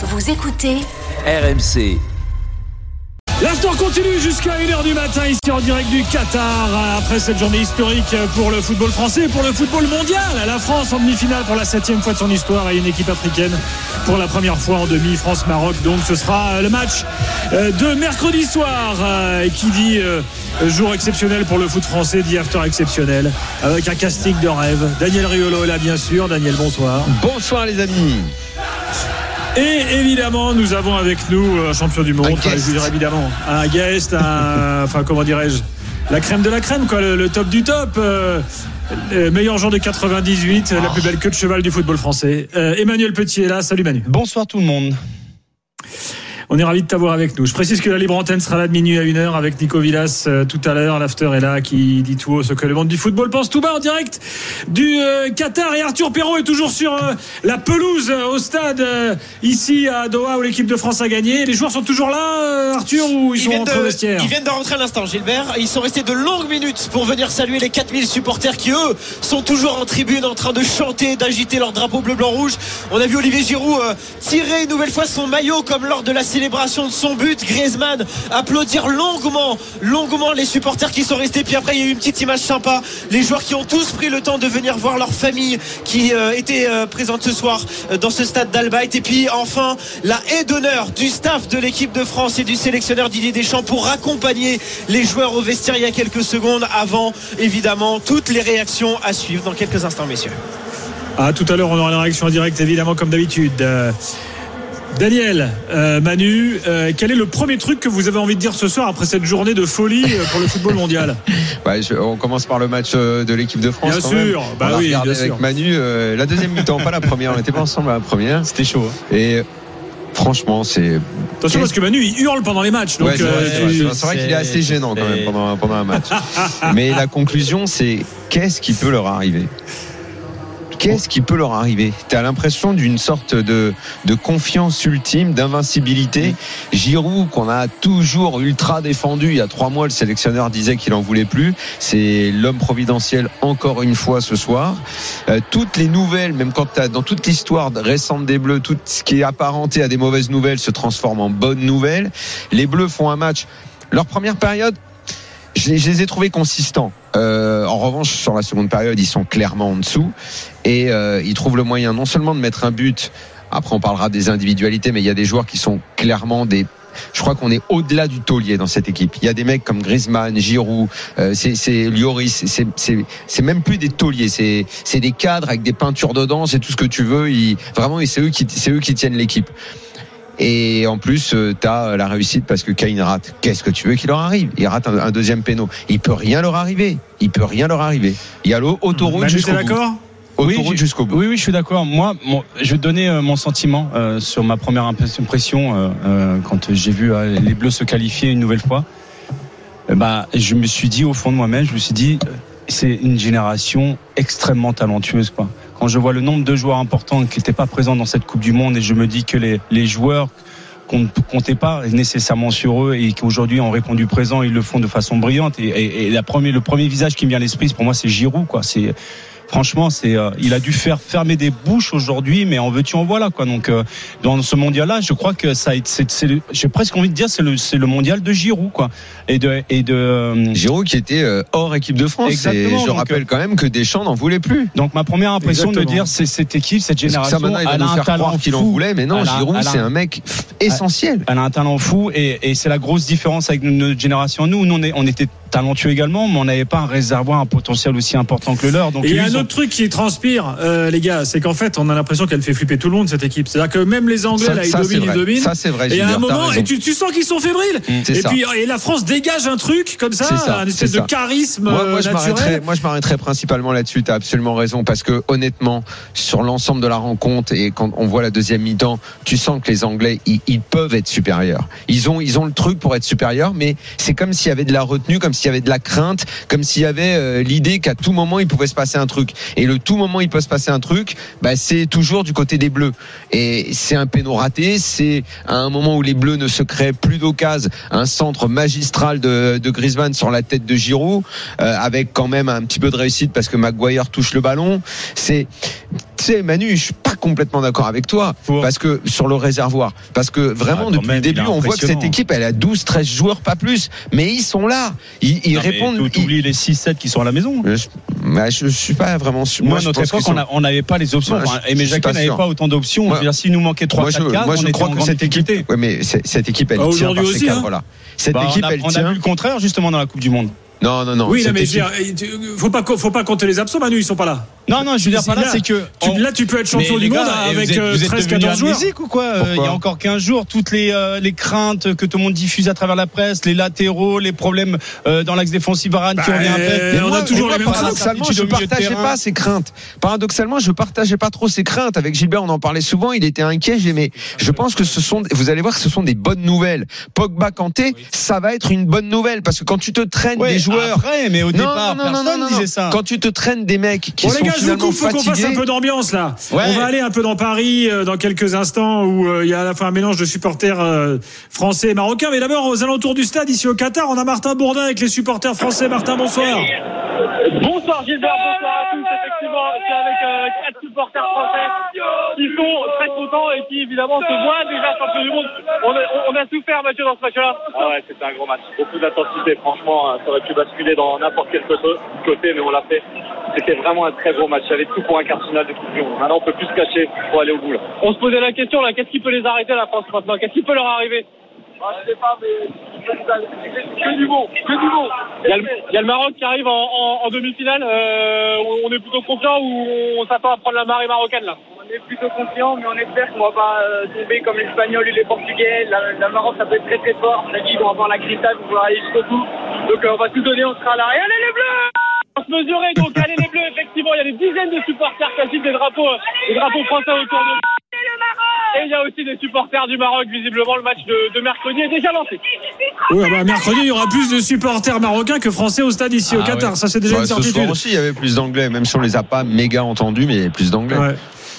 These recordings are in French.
Vous écoutez RMC. L'after continue jusqu'à 1h du matin ici en direct du Qatar après cette journée historique pour le football français et pour le football mondial. La France en demi-finale pour la septième fois de son histoire et une équipe africaine pour la première fois en demi France-Maroc. Donc ce sera le match euh, de mercredi soir euh, et qui dit euh, jour exceptionnel pour le foot français, dit after exceptionnel avec un casting de rêve. Daniel Riolo est là bien sûr. Daniel, bonsoir. Bonsoir les amis. Et évidemment, nous avons avec nous un champion du monde. Un Enfin, guest. je dirais évidemment un guest, un, enfin comment dirais-je, la crème de la crème, quoi, le, le top du top. euh, le meilleur joueur de 98, la plus belle queue de cheval du football français. Euh, Emmanuel Petit est là. Salut Manu. Bonsoir tout le monde. On est ravis de t'avoir avec nous. Je précise que la libre antenne sera là de minuit à 1h avec Nico Villas euh, tout à l'heure. L'after est là qui dit tout haut ce que le monde du football pense tout bas en direct du euh, Qatar. Et Arthur Perrault est toujours sur euh, la pelouse au stade ici à Doha où l'équipe de France a gagné. Les joueurs sont toujours là, Arthur, ou ils, sont viennent rentrés au vestiaire ils viennent de rentrer à l'instant, Gilbert. Ils sont restés de longues minutes pour venir saluer les 4000 supporters qui, eux, sont toujours en tribune en train de chanter, d'agiter leur drapeau bleu-blanc-rouge. On a vu Olivier Giroud tirer une nouvelle fois son maillot comme lors de la célébration de son but. Griezmann applaudir longuement, longuement les supporters qui sont restés. Puis après, il y a eu une petite image sympa. Les joueurs qui ont tous pris le temps de venir voir leur famille qui euh, était euh, présente ce soir euh, dans ce stade d'Albaït. Et puis enfin, la haie d'honneur du staff de l'équipe de France et du sélectionneur Didier Deschamps pour accompagner les joueurs au vestiaire il y a quelques secondes avant, évidemment, toutes les réactions à suivre dans quelques instants, messieurs. Ah, tout à l'heure, on aura la réaction en direct, évidemment, comme d'habitude. Daniel, euh, Manu, euh, quel est le premier truc que vous avez envie de dire ce soir après cette journée de folie euh, pour le football mondial je- on commence par le match de l'équipe de France. Bien quand sûr, même. bah on l'a oui, regardé bien avec sûr. Manu euh, la deuxième mi-temps, pas la première. On n'était pas ensemble à la première. C'était chaud. hein. Et franchement, c'est Attention parce que Manu il hurle pendant les matchs. Donc, Ouais, c'est vrai, euh, c'est c'est qu'il est assez gênant quand même pendant un match. Mais la conclusion, c'est qu'est-ce qui peut leur arriver? Qu'est-ce qui peut leur arriver? Tu as l'impression d'une sorte de, de confiance ultime, d'invincibilité? Giroud, qu'on a toujours ultra défendu, il y a trois mois, le sélectionneur disait qu'il en voulait plus. C'est l'homme providentiel encore une fois ce soir. Euh, toutes les nouvelles, même quand t'as dans toute l'histoire récente des Bleus, tout ce qui est apparenté à des mauvaises nouvelles se transforme en bonnes nouvelles. Les Bleus font un match. Leur première période, je, les- ai trouvés consistants. Euh, en revanche, sur la seconde période, ils sont clairement en dessous et euh, ils trouvent le moyen non seulement de mettre un but. Après, on parlera des individualités, mais il y a des joueurs qui sont clairement des je crois qu'on est au-delà du taulier dans cette équipe. Il y a des mecs comme Griezmann, Giroud, euh, c'est Lloris, c'est même plus des tauliers, c'est des cadres avec des peintures dedans, c'est tout ce que tu veux. Ils, vraiment, c'est eux c'est eux qui tiennent l'équipe. Et en plus, tu as la réussite parce que Kane rate. Qu'est-ce que tu veux qu'il leur arrive? Il rate un, un deuxième péno. Il peut rien leur arriver. Il peut rien leur arriver. Il y a l'autoroute jusqu'au d'accord? Autoroute j'ai- jusqu'au bout. Oui, oui, je suis d'accord. Moi, je vais te donner euh, mon sentiment euh, sur ma première impression euh, euh, quand j'ai vu euh, les Bleus se qualifier une nouvelle fois. Euh, bah, je me suis dit au fond de moi-même, je me suis dit, euh, c'est une génération extrêmement talentueuse, quoi. Quand je vois le nombre de joueurs importants qui n'étaient pas présents dans cette Coupe du Monde et je me dis que les, joueurs qu'on ne comptait pas nécessairement sur eux et qui aujourd'hui ont répondu présent, ils le font de façon brillante. Et, le premier visage qui me vient à l'esprit, pour moi, c'est Giroud, quoi. Franchement, c'est, euh, il a dû faire fermer des bouches aujourd'hui, mais en veux-tu en voilà, quoi. Donc, euh, dans ce mondial-là, je crois que ça, a été- c'est, c'est le- j'ai presque envie de dire, c'est le, c'est le mondial de Giroud, quoi. Et de, et de. euh, Giroud qui était euh, hors équipe de France. Et Exactement, je donc, rappelle quand même que Deschamps n'en voulait plus. donc ma première impression de dire, c'est cette équipe, cette Parce que génération, ça maintenant il va elle nous a un faire talent qu'il en voulait, mais non, Giroud a c'est un- mec essentiel. Elle a un talent fou et, et c'est la grosse différence avec notre génération. Nous, nous, on, est- on était talentueux également, mais on n'avait pas un réservoir, un potentiel aussi important que le leur. Donc Et autre truc qui transpire, euh, les gars, c'est qu'en fait, on a l'impression qu'elle fait flipper tout le monde, cette équipe. C'est-à-dire que même les Anglais, Ça, là, ils ça, dominent, ils dominent. Ça c'est vrai. Et à un t'as moment, et tu, tu sens qu'ils sont fébriles. C'est Et ça. puis, et la France dégage un truc comme ça, un espèce de charisme Moi, moi, euh, je naturel. moi, je m'arrêterai principalement là-dessus. Tu as absolument raison parce que honnêtement, sur l'ensemble de la rencontre et quand on voit la deuxième mi-temps, tu sens que les Anglais, ils, ils peuvent être supérieurs. Ils ont, ils ont le truc pour être supérieurs, mais c'est comme s'il y avait de la retenue, comme s'il y avait de la crainte, comme s'il y avait euh, l'idée qu'à tout moment il pouvait se passer un truc. Et le tout moment il peut se passer un truc, bah, c'est toujours du côté des Bleus. Et c'est un péno raté, c'est à un moment où les Bleus ne se créent plus d'occasion, un centre magistral de, de sur la tête de Giroud, euh, avec quand même un petit peu de réussite parce que Maguire touche le ballon. C'est, tu sais, Manu, je complètement d'accord avec toi. Pour- Parce que sur le réservoir, parce que vraiment Ah, depuis même, le début, on voit que cette équipe, elle a 12, 13 joueurs, pas plus. Mais ils sont là. Ils, ils Non, mais répondent. t'ou- T'oublies les 6-7 qui sont à la maison. je, bah, je suis pas vraiment sûr. Moi, à je notre pense époque, on sont- a- on n'avait pas les options. Moi, je- je suis Jacquet pas n'avait pas autant d'options. Moi- s'il nous manquait 3 moi, je, 4 moi, je on crois était en que cette équipe, ouais, mais cette équipe, elle Ah, tient par hein. Cette Bah, équipe, on a, on vu le contraire justement dans la Coupe du Monde. Non, non, non. Oui, non, mais équipe- je veux dire, faut pas, faut pas compter les absents, Manu, ils sont pas là. Non, non, je veux dire par là, c'est que Tu- on- là, tu peux être champion Mais du les monde gars, avec vous êtes, vous êtes 13, devenus 14 joueurs. amnésiques ou quoi Euh, Pourquoi Il y a encore 15 jours, toutes les, euh, les craintes que tout le monde diffuse à travers la presse, les latéraux, les problèmes euh, dans l'axe défensif, Varane qui Bah, revient à peine. euh, Mais on moi, a toujours les mêmes paradoxalement, craintes. je de partageais pas ces craintes. Paradoxalement, je partageais pas trop ces craintes. Avec Gilbert, on en parlait souvent. Il était inquiet. J'ai- Mais je pense que ce sont, vous allez voir que ce sont des bonnes nouvelles. Pogba, Kanté, ça va être une bonne nouvelle parce que quand tu te traînes Ouais, des joueurs. Après, mais au départ, personne disait ça. Quand tu te traînes des mecs qui Bon sont gars, je vous coupe, faut qu'on fasse un peu d'ambiance là. Ouais. On va aller un peu dans Paris euh, dans quelques instants où euh, il y a à la fois un mélange de supporters euh, français et marocains. Mais d'abord aux alentours du stade ici au Qatar, on a Martin Bourdin avec les supporters français. Martin, bonsoir. Bonsoir Gilbert, bonsoir à tous. Effectivement, je suis avec euh, quatre supporters français qui sont très contents et qui évidemment se voient déjà champion du monde. On a, on a souffert Mathieu dans ce match-là. Ah ouais, c'était un gros match. Beaucoup d'intensité. Franchement, euh, ça aurait pu basculer dans n'importe quel côté, côté, mais on l'a fait. C'était vraiment un très gros match. Il y avait tout pour un quart de Coupe du Monde. Maintenant, on peut plus se cacher. Faut aller au bout. Là. On se posait la question là, qu'est-ce qui peut les arrêter la France maintenant? Qu'est-ce qui peut leur arriver? Ah, je sais pas, mais que du bon. Que du bon. il y, a le, il y a le Maroc qui arrive en, en- en demi-finale. Euh, on, est plutôt confiant ou on s'attend à prendre la marée marocaine là? On est plutôt confiant, mais on espère qu'on va pas euh, tomber comme l'Espagnol et les Portugais. La, la Maroc, ça peut être très très fort. On a dit qu'ils vont avoir la cristal pour pouvoir aller jusqu'au bout. Donc euh, on va tout donner, on sera là. Et allez les Bleus On se mesurer donc allez les bleus effectivement il y a des dizaines de supporters qui agitent des drapeaux euh, des drapeaux français autour de et il y a aussi des supporters du Maroc visiblement le match de, de mercredi est déjà lancé Oui, bah, mercredi, il y aura plus de supporters marocains que français au stade ici au Ah Qatar. ouais. Ça, c'est déjà Ouais, une ce soir certitude. aussi, il y avait plus d'anglais, même si on les a pas méga entendus, mais il y avait plus d'anglais. Ouais.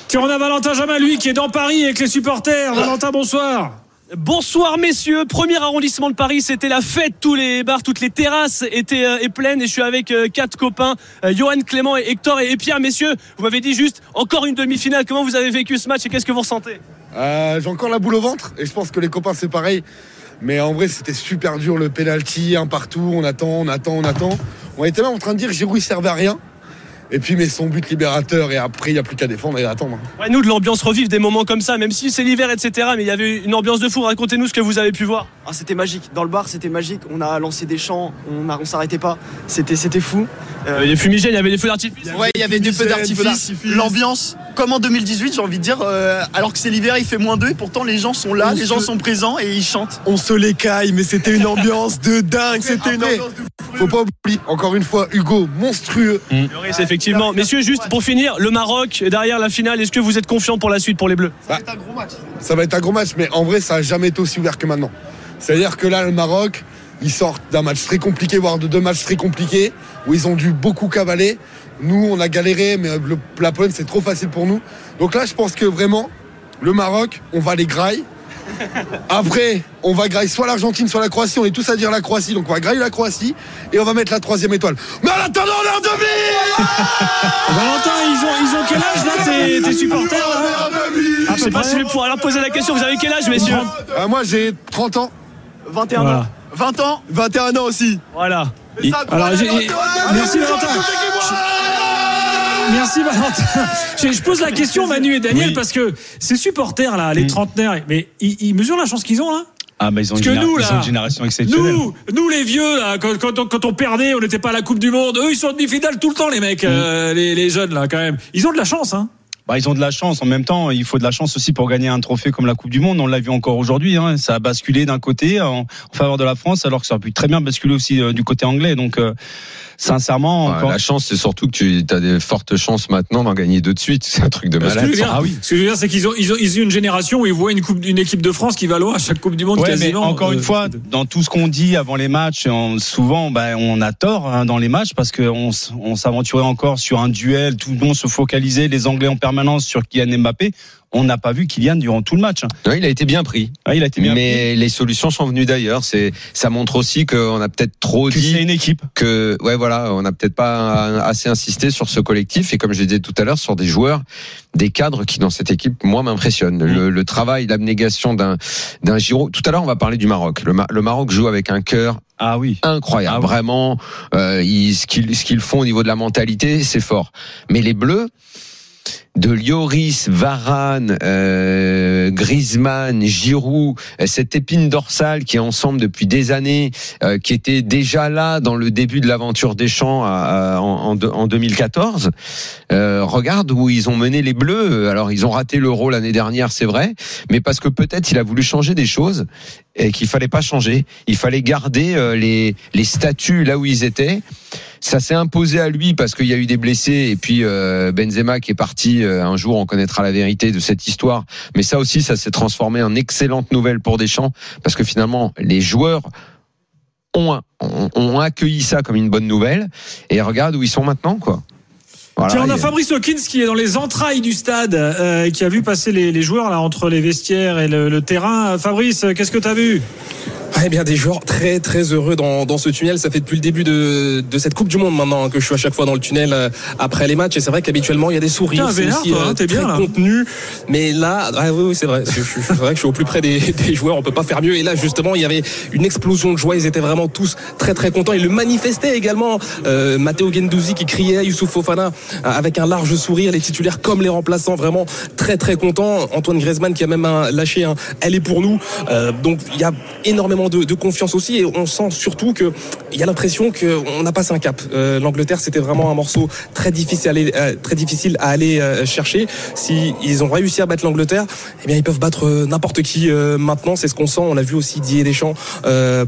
Tiens, on a Valentin Jamin, lui, qui est dans Paris avec les supporters. Valentin, bonsoir. Bonsoir messieurs, premier arrondissement de Paris, c'était la fête, tous les bars, toutes les terrasses étaient, euh, et pleines et je suis avec euh, quatre copains, euh, Johan, Clément et Hector et, et Pierre. Messieurs, vous m'avez dit juste encore une demi-finale, comment vous avez vécu ce match et qu'est-ce que vous ressentez? Euh, J'ai encore la boule au ventre et je pense que les copains c'est pareil. Mais en vrai c'était super dur le penalty, un partout, on attend, on attend, on attend. On était même en train de dire Giroud il servait à rien. Et puis mais son but libérateur et après il n'y a plus qu'à défendre et à attendre. Ouais, Nous de l'ambiance revivre des moments comme ça, même si c'est l'hiver etc. Mais il y avait une ambiance de fou, racontez-nous ce que vous avez pu voir. Ah, c'était magique. Dans le bar, c'était magique. On a lancé des chants, on a- on s'arrêtait pas. C'était, c'était fou. Il y avait des fumigènes, il y avait des feux d'artifice. Ouais, il y avait des feux d'artifice. L'ambiance, comme en 2018, j'ai envie de dire, euh, alors que c'est l'hiver, il fait moins 2 et pourtant les gens sont là, On les se- gens sont présents et ils chantent. On se l'écaille mais c'était une ambiance de dingue, c'était une ambiance de Faut pas oublier, encore une fois, Hugo, monstrueux. Lloris, effectivement. Messieurs, juste pour finir, le Maroc est derrière la finale, est-ce que vous êtes confiants pour la suite pour les Bleus? Un gros match. Ça va être un gros match, mais en vrai, ça a jamais été aussi ouvert que maintenant. C'est-à-dire que là, le Maroc, ils sortent d'un match très compliqué, voire de deux matchs très compliqués, où ils ont dû beaucoup cavaler. Nous, on a galéré, mais le, la Pologne, c'est trop facile pour nous. Donc là, je pense que vraiment, le Maroc, on va les grailler. Après, on va grailler soit l'Argentine, soit la Croatie. On est tous à dire la Croatie, donc on va grailler la Croatie et on va mettre la troisième étoile. Mais en attendant, on est en demi Valentin, ils ont, ils ont quel âge là, tes, tes supporters là Ah, Je sais pas si je vais pouvoir leur poser la question, vous avez quel âge messieurs Euh, Moi, j'ai 30 ans. 21 Voilà. ans. 20 ans 21 ans aussi. Voilà. Alors, merci Valentin. Merci Valentin. Je, pose la question Manu et Daniel Oui. parce que ces supporters là, les Mm. trentenaires, mais ils, ils mesurent la chance qu'ils ont là? Ah, mais ils ont, une, que généra- nous, ils ont une génération exceptionnelle. Nous, nous les vieux là, quand, quand on, quand on perdait, on n'était pas à la Coupe du Monde. Eux, ils sont en demi-finale tout le temps les mecs, euh, les, les jeunes là quand même. Ils ont de la chance hein. Bah, ils ont de la chance. En même temps, il faut de la chance aussi pour gagner un trophée comme la Coupe du Monde. On l'a vu encore aujourd'hui. Hein. Ça a basculé d'un côté en, en faveur de la France, alors que ça aurait pu très bien basculer aussi euh, du côté anglais. Donc, euh, sincèrement, Ouais, encore. La chance, c'est surtout que tu as des fortes chances maintenant d'en gagner deux de suite. C'est un truc de Ce que je malade. veux dire, Ah oui. ce que je veux dire, c'est qu'ils ont, ils ont, ils ont une génération où ils voient une coupe, une équipe de France qui va loin à chaque Coupe du Monde Ouais, mais quasiment. encore Euh, une fois, dans tout ce qu'on dit avant les matchs, on- souvent, bah, on a tort hein, dans les matchs parce qu'on on s'aventurait encore sur un duel, tout le monde se focalisait, les Anglais en permanence permanence sur Kylian Mbappé. On n'a pas vu Kylian durant tout le match. hein. Non, il a été bien pris. Ah, il a été bien mais les solutions sont venues d'ailleurs. C'est, ça montre aussi qu'on a peut-être trop. Que dit c'est une équipe. que, ouais, voilà, on n'a peut-être pas assez insisté sur ce collectif et comme je disais tout à l'heure, sur des joueurs, des cadres qui dans cette équipe, moi, m'impressionnent. Le, le travail, l'abnégation d'un, d'un Giroud. Tout à l'heure, on va parler du Maroc. Le, Ma- le Maroc joue avec un cœur Ah oui. incroyable. Ah. Vraiment, euh, ils- ce qu'ils ce qu'ils font au niveau de la mentalité, c'est fort. Mais les Bleus, de Lloris, Varane, euh, Griezmann, Giroud, euh, cette épine dorsale qui est ensemble depuis des années, euh, qui était déjà là dans le début de l'aventure des champs à- à- en, en en 2014. Euh, regarde où ils ont mené les Bleus. Alors ils ont raté l'Euro l'année dernière, c'est vrai, mais parce que peut-être il a voulu changer des choses et qu'il fallait pas changer. Il fallait garder euh, les les statuts là où ils étaient. Ça s'est imposé à lui parce qu'il y a eu des blessés et puis euh, Benzema qui est parti. euh, un jour, on connaîtra la vérité de cette histoire. Mais ça aussi, ça s'est transformé en excellente nouvelle pour Deschamps parce que finalement, les joueurs ont, ont, ont accueilli ça comme une bonne nouvelle et regarde où ils sont maintenant, quoi. Voilà, Tiens, on a Fabrice Hawkins qui est dans les entrailles du stade euh, et qui a vu passer les, les joueurs là entre les vestiaires et le, le terrain. Fabrice, qu'est-ce que tu as vu? Eh bien, des joueurs très très heureux dans, dans ce tunnel. Ça fait depuis le début de, de cette Coupe du Monde maintenant hein, que je suis à chaque fois dans le tunnel euh, après les matchs. Et c'est vrai qu'habituellement il y a des sourires, c'est aussi toi, hein, t'es très bien, là. contenu. Mais là, ah, oui, oui, c'est vrai. C'est vrai que je suis au plus près des, des joueurs. On peut pas faire mieux. Et là, justement, il y avait une explosion de joie. Ils étaient vraiment tous très très contents. Ils le manifestaient également. Euh, Matteo Gendouzi qui criait, Youssouf Fofana euh, avec un large sourire. Les titulaires comme les remplaçants, vraiment très très contents. Antoine Griezmann qui a même un- lâché un Elle est pour nous. Euh, donc il y a énormément de, de confiance aussi et on sent surtout que il y a l'impression qu'on a passé un cap. Euh, L'Angleterre c'était vraiment un morceau très difficile à aller, euh, très difficile à aller euh, chercher. Si ils ont réussi à battre l'Angleterre, eh bien ils peuvent battre n'importe qui maintenant. C'est ce qu'on sent. On a vu aussi Didier Deschamps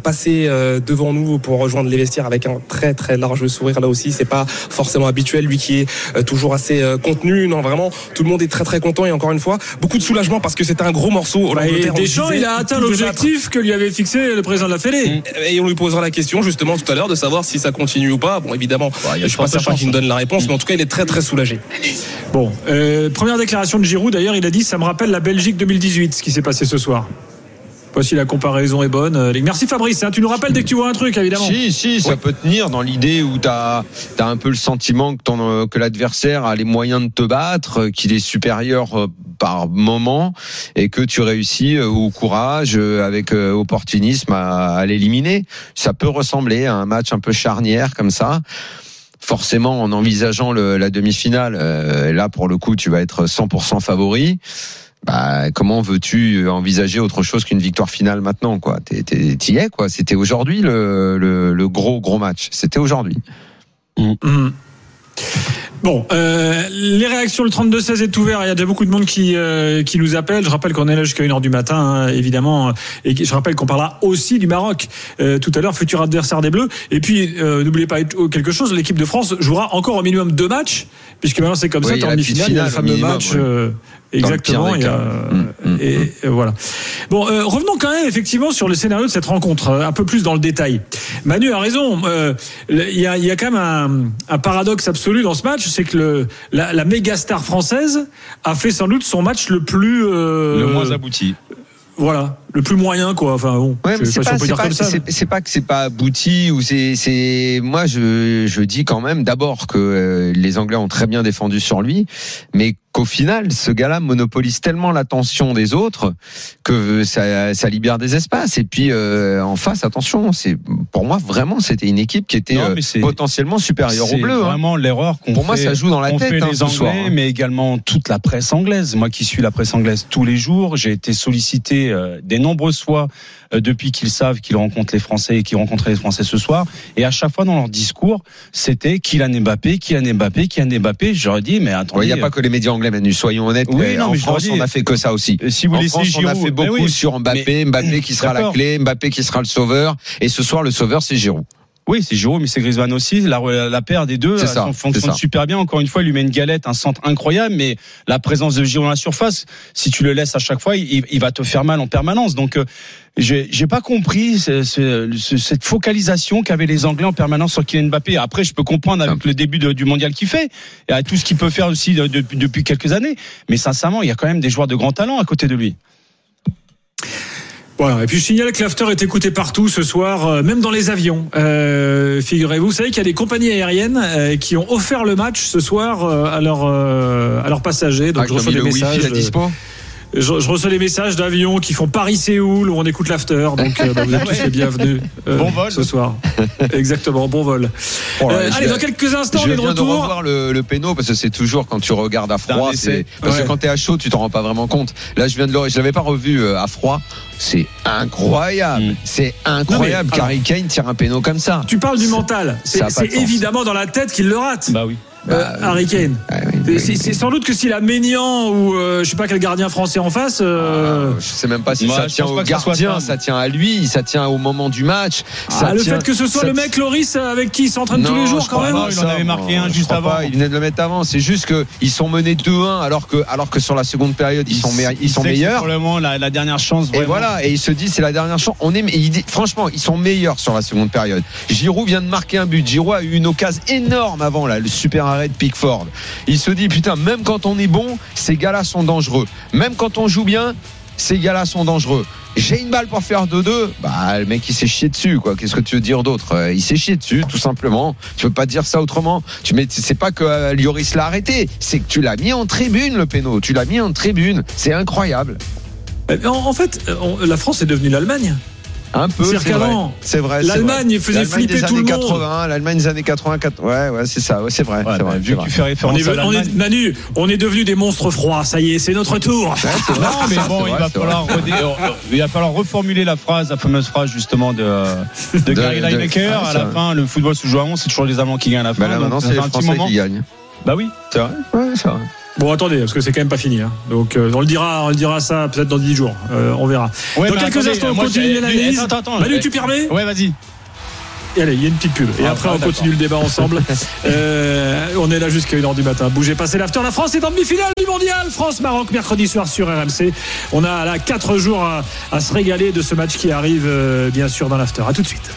passer devant nous pour rejoindre les vestiaires avec un très très large sourire là aussi. C'est pas forcément habituel. Lui qui est toujours assez contenu. Non vraiment, tout le monde est très très content et encore une fois beaucoup de soulagement parce que c'était un gros morceau. Bah, Deschamps, disait, il a atteint l'objectif que lui avait fixé le président de la Fédé. Et on lui posera la question justement tout à l'heure de savoir si ça continue ou pas. Bon, évidemment, Bah, il y a je suis pas certain chance, qu'il me donne la réponse, mais en tout cas, il est très très soulagé. Bon, euh, première déclaration de Giroud. D'ailleurs, il a dit ça me rappelle la Belgique 2018, ce qui s'est passé ce soir. Si la comparaison est bonne. Euh, Merci Fabrice. hein. tu nous rappelles dès que tu vois un truc, évidemment. Si, si, ça peut tenir dans l'idée où tu as, un peu le sentiment que, ton, que l'adversaire a les moyens de te battre, euh, qu'il est supérieur euh, par moment et que tu réussis au courage, avec opportunisme à, à l'éliminer. Ça peut ressembler à un match un peu charnière comme ça. Forcément, en envisageant le- la demi-finale, euh, là pour le coup, tu vas être 100% favori. Bah, comment veux-tu envisager autre chose qu'une victoire finale maintenant quoi? T'y es quoi C'était aujourd'hui le, le, le gros gros match. C'était aujourd'hui. Mhm. Bon, euh, les réactions, le 32-16 est ouvert. Il y a déjà beaucoup de monde qui, euh, qui nous appelle. Je rappelle qu'on est là jusqu'à 1h du matin, hein, évidemment. Et je rappelle qu'on parlera aussi du Maroc euh, tout à l'heure, futur adversaire des Bleus. Et puis, euh, n'oubliez pas quelque chose, l'équipe de France jouera encore au minimum deux matchs, puisque maintenant c'est comme Oui, ça, en la demi-finale, il y a le fameux match. ouais. Euh, exactement. pire des il y a- cas. Mm, mm, et, et voilà. Bon, euh, revenons quand même effectivement sur le scénario de cette rencontre, euh, un peu plus dans le détail. Manu a raison. euh, Il y, a, il y a quand même un, un paradoxe absolu dans ce match, c'est que le, la, la méga star française a fait sans doute son match le plus euh, Le moins abouti. voilà, le plus moyen quoi. Enfin bon, Ouais, c'est pas si pas, pas, comme ça. c'est- c'est pas que c'est pas abouti ou c'est, c'est, moi je, je dis quand même d'abord que euh, les Anglais ont très bien défendu sur lui, mais qu'au final, ce gars-là monopolise tellement l'attention des autres que ça, ça libère des espaces. Et puis euh, en face, attention, c'est pour moi vraiment c'était une équipe qui était Non, euh, potentiellement supérieure au bleu. hein. vraiment l'erreur qu'on Pour moi, ça joue dans la tête, fait hein, les ce Anglais, soir, hein. mais également toute la presse anglaise. Moi qui suis la presse anglaise tous les jours, j'ai été sollicité euh, des nombreuses fois euh, depuis qu'ils savent qu'ils rencontrent les Français et qu'ils rencontraient les Français ce soir. Et à chaque fois dans leur discours, c'était Kylian Mbappé, Kylian Mbappé, Kylian Mbappé. J'aurais dit, mais attendez. Il n'y a pas que les médias anglais, Manu, soyons honnêtes. Oui, mais non, en mais France, dis- on a fait que ça aussi. euh, si vous en France, on a fait ben beaucoup oui. sur Mbappé, Mbappé qui sera la clé, Mbappé qui sera le sauveur. Et ce soir, le sauveur, c'est Giroud. Oui, c'est Giroud, mais c'est Griezmann aussi. La, la paire des deux euh, ça, fon- fonctionne super bien. Encore une fois, il lui met une galette, un centre incroyable, mais la présence de Giroud dans la surface, si tu le laisses à chaque fois, il, il va te faire mal en permanence. Donc, euh, j'ai j'ai pas compris ce- ce- ce- cette focalisation qu'avaient les Anglais en permanence sur Kylian Mbappé. Après, je peux comprendre avec le début de- du mondial qu'il fait et à tout ce qu'il peut faire aussi de- de- depuis quelques années. Mais sincèrement, il y a quand même des joueurs de grand talent à côté de lui. Voilà. Et puis je signale que l'after est écouté partout ce soir, euh, même dans les avions. Euh, Figurez-vous, vous savez qu'il y a des compagnies aériennes euh, qui ont offert le match ce soir euh, à leurs euh, à leurs passagers. Donc Ah, je reçois des messages. Je, je reçois des messages d'avions qui font Paris-Séoul où on écoute l'after. Donc euh, bah, vous êtes tous les bienvenus euh, Bon vol. ce soir. Exactement, bon vol. Oh là, Euh, je allez, vais- dans quelques instants, je on est de retour. revoir le, le péno parce que c'est toujours quand tu regardes à froid, c'est parce Ouais. que quand t'es à chaud, tu t'en rends pas vraiment compte. Là, je viens de le, je l'avais pas revu euh, à froid. C'est incroyable, Mm. c'est incroyable. Harry Kane tire un péno comme ça. Tu parles du mental. C'est évidemment dans la tête qu'il le rate. Bah oui. Euh, Bah, Harry Kane. Ah oui, oui, C'est- sans doute que s'il a Ménian ou euh, je sais pas quel gardien français en face. euh, Euh, je sais même pas si Moi, ça tient au gardien, ça. ça tient à lui, ça tient au moment du match. ah, ça le tient- fait que ce soit ça le mec Loris avec qui il s'entraîne tous les jours quand même. pas il en avait marqué un juste avant. pas, il venait de le mettre avant. C'est juste que ils sont menés 2-1 alors que alors que sur la seconde période ils sont me- ils sont sait que c'est meilleurs. Probablement la, la dernière chance. Et voilà, et il se dit c'est la dernière chance. On est, et il dit, franchement, ils sont meilleurs sur la seconde période. Giroud vient de marquer un but. Giroud a eu une occasion énorme avant là, le super arrêt de Pickford. Il se dit putain, même quand on est bon, ces gars-là sont dangereux. Même quand on joue bien, ces gars-là sont dangereux. J'ai une balle pour faire 2-2. Bah, le mec, il s'est chié dessus, quoi. Qu'est-ce que tu veux dire d'autre? Euh, Il s'est chié dessus, tout simplement. Tu peux pas dire ça autrement? Tu mets, c'est pas que euh, Lloris l'a arrêté, c'est que tu l'as mis en tribune, le péno. Tu l'as mis en tribune. C'est incroyable. En, fait, euh, la France est devenue l'Allemagne. Un peu, c'est vrai. C'est vrai. l'Allemagne vrai. faisait flipper tout le années monde. 80, l'Allemagne des années 80, 80 ouais, ouais, c'est ça, ouais, c'est vrai. Ouais, c'est bah, vrai, vu que vrai. tu fais On référence est, à on est- l'Allemagne. Manu, on est devenu des monstres froids. Ça y est, c'est notre tour. vrai, Non, mais bon, vrai, il va c'est falloir vrai. redé- euh, il va falloir reformuler la phrase, la fameuse phrase justement de, de Gary Lineker. ah, à la vrai. fin, le football se joue à 11, c'est toujours les Allemands qui gagnent à la fin. Bah là, donc maintenant, c'est les un petit Français moment. qui gagnent. Bah oui. C'est vrai Ouais, c'est vrai. Bon, attendez, parce que c'est quand même pas fini. hein. Donc, euh, on le dira, on le dira ça peut-être dans 10 jours. Euh, on verra. Ouais, dans mais quelques attendez, instants, on continue l'analyse. Attends, attends, Manu, tu permets Ouais, vas-y. Et allez, il y a une petite pub. Et Ah, après, on continue le débat ensemble. Euh, on est là jusqu'à 1h du matin. Bougez pas, c'est l'after. La France est en demi-finale du mondial. France-Maroc, mercredi soir sur RMC. On a là 4 jours à, à se régaler de ce match qui arrive, euh, bien sûr, dans l'after. À tout de suite.